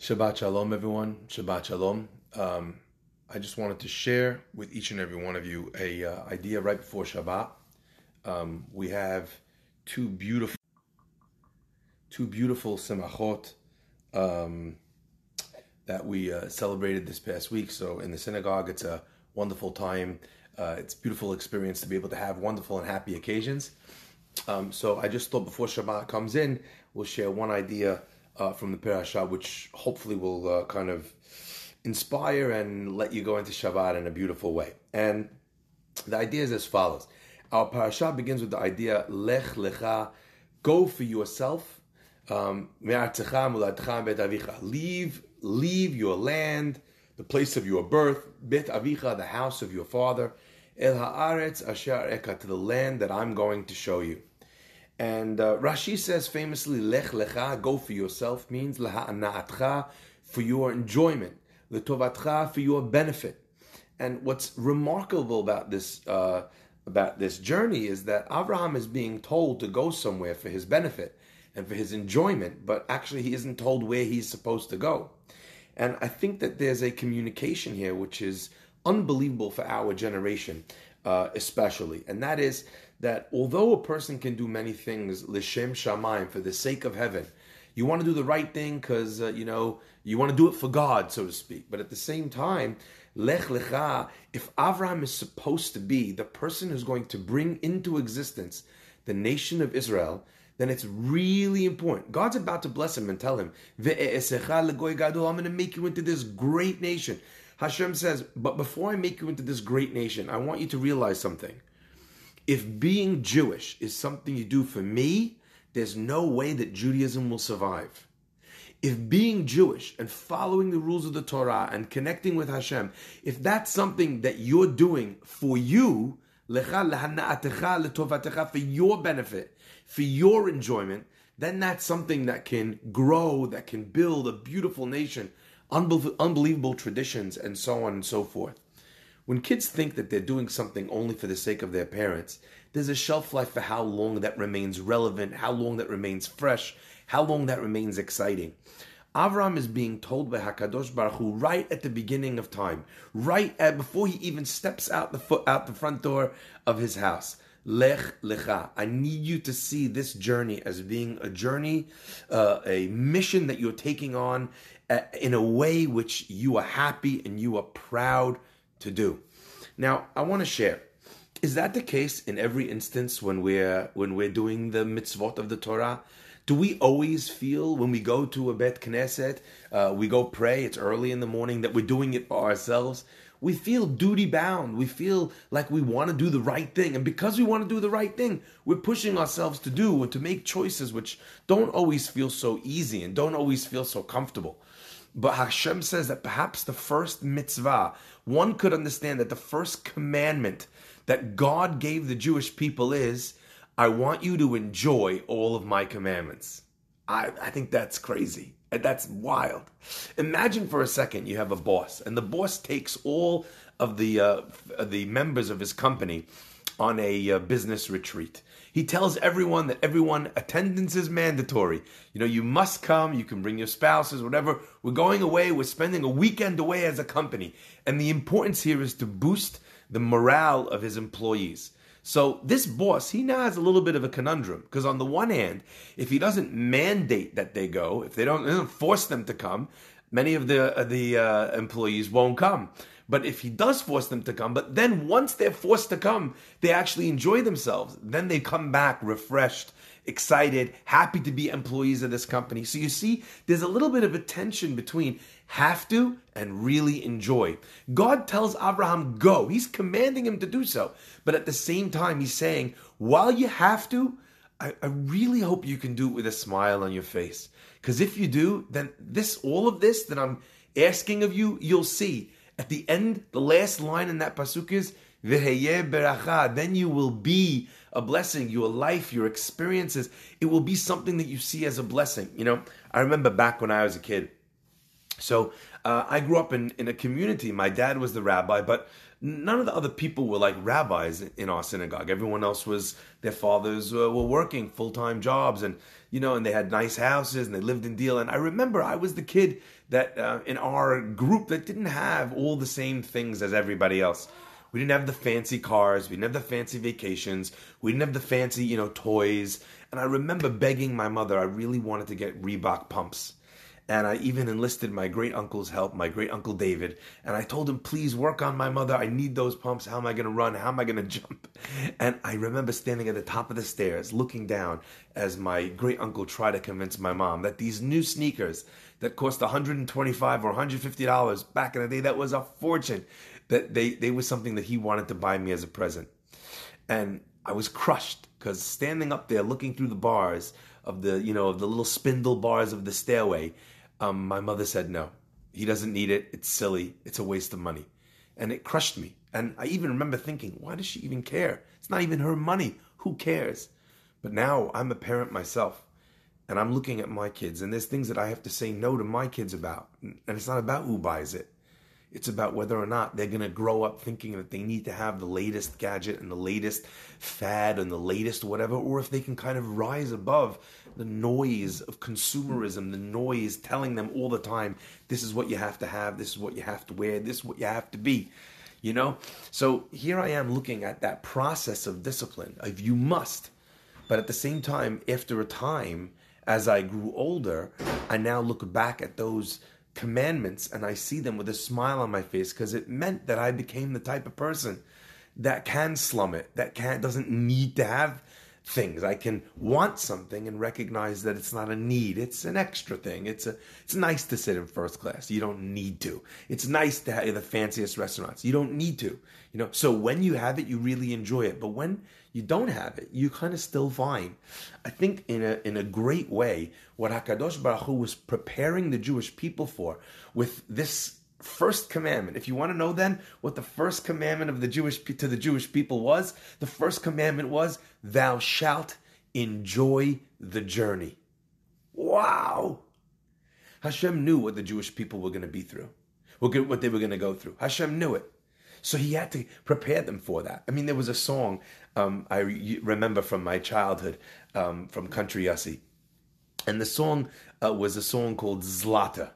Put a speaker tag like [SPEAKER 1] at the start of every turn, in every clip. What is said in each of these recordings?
[SPEAKER 1] Shabbat Shalom, everyone. Shabbat Shalom. Um, I just wanted to share with each and every one of you a uh, idea right before Shabbat. Um, we have two beautiful, two beautiful semachot um, that we uh, celebrated this past week. So in the synagogue, it's a wonderful time. Uh, it's beautiful experience to be able to have wonderful and happy occasions. Um, so I just thought before Shabbat comes in, we'll share one idea uh, from the parasha, which hopefully will uh, kind of inspire and let you go into Shabbat in a beautiful way. And the idea is as follows: Our parasha begins with the idea "Lech lecha," go for yourself. Um, leave, leave your land, the place of your birth, bet avicha, the house of your father, el haaretz asher eka, to the land that I'm going to show you. And uh, Rashi says famously, Lech lecha, go for yourself, means leha for your enjoyment, letovatcha, for your benefit. And what's remarkable about this uh, about this journey is that Abraham is being told to go somewhere for his benefit and for his enjoyment, but actually he isn't told where he's supposed to go. And I think that there's a communication here which is unbelievable for our generation, uh, especially, and that is that although a person can do many things lishem shamayim for the sake of heaven, you want to do the right thing because uh, you know you want to do it for God, so to speak. But at the same time, lech lecha, if Avraham is supposed to be the person who's going to bring into existence the nation of Israel, then it's really important. God's about to bless him and tell him, I'm going to make you into this great nation. Hashem says, but before I make you into this great nation, I want you to realize something if being Jewish is something you do for me, there's no way that Judaism will survive. If being Jewish and following the rules of the Torah and connecting with Hashem, if that's something that you're doing for you, for your benefit, for your enjoyment, then that's something that can grow, that can build a beautiful nation, unbelievable traditions, and so on and so forth. When kids think that they're doing something only for the sake of their parents, there's a shelf life for how long that remains relevant, how long that remains fresh, how long that remains exciting. Avram is being told by Hakadosh Baruch Hu right at the beginning of time, right at, before he even steps out the foot out the front door of his house. Lech lecha. I need you to see this journey as being a journey, uh, a mission that you're taking on uh, in a way which you are happy and you are proud to do. Now, I want to share. Is that the case in every instance when we're when we're doing the mitzvot of the Torah? Do we always feel when we go to a bet knesset, uh, we go pray, it's early in the morning, that we're doing it for ourselves? We feel duty bound. We feel like we want to do the right thing. And because we want to do the right thing, we're pushing ourselves to do or to make choices which don't always feel so easy and don't always feel so comfortable. But Hashem says that perhaps the first mitzvah, one could understand that the first commandment that God gave the Jewish people is, I want you to enjoy all of my commandments. I, I think that's crazy. That's wild. Imagine for a second you have a boss, and the boss takes all of the uh, the members of his company on a uh, business retreat. He tells everyone that everyone attendance is mandatory. You know, you must come, you can bring your spouses, whatever. We're going away, we're spending a weekend away as a company. And the importance here is to boost the morale of his employees. So this boss, he now has a little bit of a conundrum because on the one hand, if he doesn't mandate that they go, if they don't, don't force them to come, many of the uh, the uh, employees won't come. But if he does force them to come, but then once they're forced to come, they actually enjoy themselves. Then they come back refreshed, excited, happy to be employees of this company. So you see, there's a little bit of a tension between have to and really enjoy. God tells Abraham, go. He's commanding him to do so. But at the same time, he's saying, while you have to, I, I really hope you can do it with a smile on your face. Because if you do, then this, all of this that I'm asking of you, you'll see at the end, the last line in that pasuk is beracha. Then you will be a blessing. Your life, your experiences, it will be something that you see as a blessing. You know, I remember back when I was a kid, So uh, I grew up in, in a community. My dad was the rabbi, but none of the other people were like rabbis in our synagogue. Everyone else was their fathers uh, were working full time jobs, and you know, and they had nice houses and they lived in Deal. And I remember I was the kid that uh, in our group that didn't have all the same things as everybody else. We didn't have the fancy cars. We didn't have the fancy vacations. We didn't have the fancy, you know, toys. And I remember begging my mother, I really wanted to get Reebok pumps. And I even enlisted my great uncle's help, my great uncle David. And I told him, please work on my mother. I need those pumps. How am I going to run? How am I going to jump? And I remember standing at the top of the stairs, looking down as my great uncle tried to convince my mom that these new sneakers that cost 125 or 150 dollars back in the day, that was a fortune. That they they was something that he wanted to buy me as a present. And I was crushed because standing up there looking through the bars of the you know of the little spindle bars of the stairway um, my mother said no. He doesn't need it. It's silly. It's a waste of money. And it crushed me. And I even remember thinking, why does she even care? It's not even her money. Who cares? But now I'm a parent myself. And I'm looking at my kids, and there's things that I have to say no to my kids about. And it's not about who buys it. It's about whether or not they're going to grow up thinking that they need to have the latest gadget and the latest fad and the latest whatever, or if they can kind of rise above the noise of consumerism, the noise telling them all the time, this is what you have to have, this is what you have to wear, this is what you have to be. You know? So here I am looking at that process of discipline, of you must. But at the same time, after a time, as I grew older, I now look back at those commandments and I see them with a smile on my face because it meant that I became the type of person that can slum it, that can't doesn't need to have things. I can want something and recognize that it's not a need. It's an extra thing. It's a it's nice to sit in first class. You don't need to. It's nice to have the fanciest restaurants. You don't need to. You know, so when you have it, you really enjoy it. But when you don't have it, you kind of still fine. I think in a in a great way, what Hakadosh Baruch Hu was preparing the Jewish people for with this first commandment. If you want to know then what the first commandment of the Jewish to the Jewish people was, the first commandment was, "Thou shalt enjoy the journey." Wow! Hashem knew what the Jewish people were going to be through, what they were going to go through. Hashem knew it. So he had to prepare them for that. I mean, there was a song um, I re- remember from my childhood um, from Country Yossi. And the song uh, was a song called Zlata.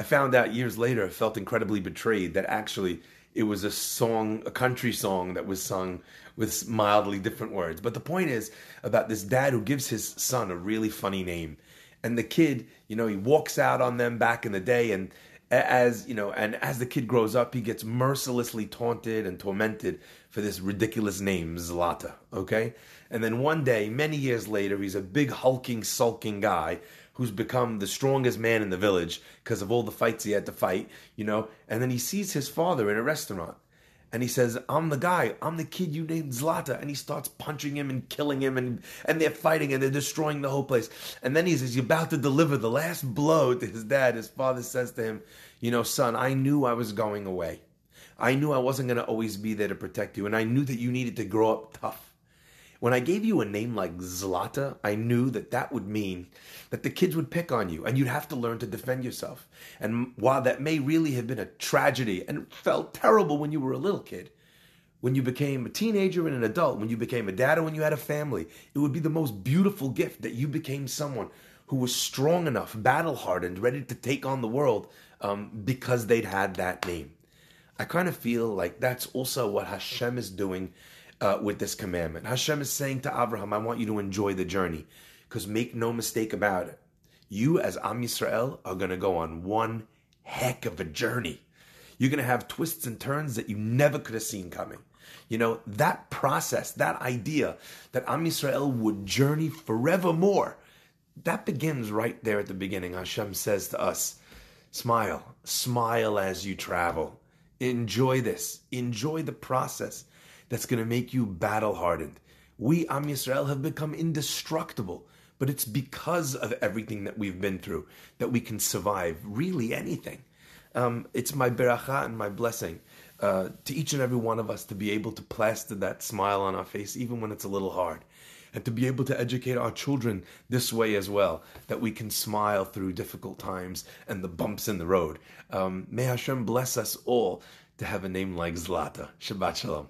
[SPEAKER 1] I found out years later, I felt incredibly betrayed that actually it was a song, a country song that was sung with mildly different words. But the point is about this dad who gives his son a really funny name. And the kid, you know, he walks out on them back in the day and as you know, and as the kid grows up, he gets mercilessly taunted and tormented for this ridiculous name, Zlata. Okay, and then one day, many years later, he's a big hulking, sulking guy who's become the strongest man in the village because of all the fights he had to fight, you know. And then he sees his father in a restaurant. And he says, I'm the guy, I'm the kid you named Zlata. And he starts punching him and killing him, and, and they're fighting and they're destroying the whole place. And then he's, he's about to deliver the last blow to his dad. His father says to him, You know, son, I knew I was going away. I knew I wasn't going to always be there to protect you. And I knew that you needed to grow up tough. When I gave you a name like Zlata, I knew that that would mean that the kids would pick on you and you'd have to learn to defend yourself. And while that may really have been a tragedy and felt terrible when you were a little kid, when you became a teenager and an adult, when you became a dad or when you had a family, it would be the most beautiful gift that you became someone who was strong enough, battle hardened, ready to take on the world um, because they'd had that name. I kind of feel like that's also what Hashem is doing uh, with this commandment. Hashem is saying to Abraham, I want you to enjoy the journey. Because make no mistake about it, you as Am Yisrael are going to go on one heck of a journey. You're going to have twists and turns that you never could have seen coming. You know, that process, that idea that Am Yisrael would journey forevermore, that begins right there at the beginning. Hashem says to us, smile, smile as you travel. Enjoy this. Enjoy the process that's going to make you battle hardened. We, Am Yisrael, have become indestructible, but it's because of everything that we've been through that we can survive really anything. Um, it's my beracha and my blessing uh, to each and every one of us to be able to plaster that smile on our face, even when it's a little hard. and to be able to educate our children this way as well, that we can smile through difficult times and the bumps in the road. Um, may Hashem bless us all to have a name like Zlata. Shabbat Shalom.